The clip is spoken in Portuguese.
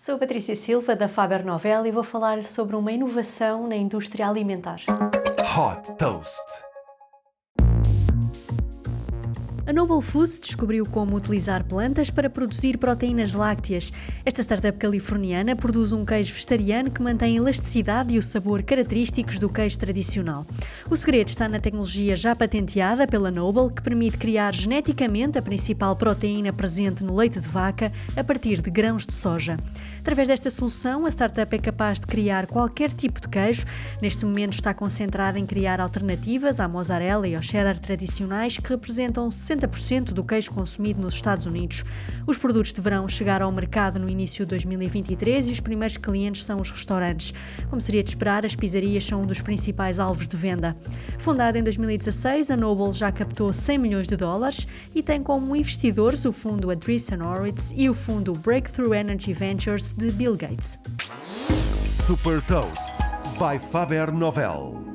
Sou Patrícia Silva da Faber Novel e vou falar sobre uma inovação na indústria alimentar. Hot Toast. A Noble Foods descobriu como utilizar plantas para produzir proteínas lácteas. Esta startup californiana produz um queijo vegetariano que mantém a elasticidade e o sabor característicos do queijo tradicional. O segredo está na tecnologia já patenteada pela Noble, que permite criar geneticamente a principal proteína presente no leite de vaca a partir de grãos de soja. Através desta solução, a startup é capaz de criar qualquer tipo de queijo. Neste momento está concentrada em criar alternativas à mozzarella e ao cheddar tradicionais que representam 60% do queijo consumido nos Estados Unidos. Os produtos deverão chegar ao mercado no início de 2023 e os primeiros clientes são os restaurantes. Como seria de esperar, as pizzarias são um dos principais alvos de venda. Fundada em 2016, a Noble já captou 100 milhões de dólares e tem como investidores o fundo Andreessen Horowitz e o fundo Breakthrough Energy Ventures de Bill Gates. Super Toast by Faber Novel.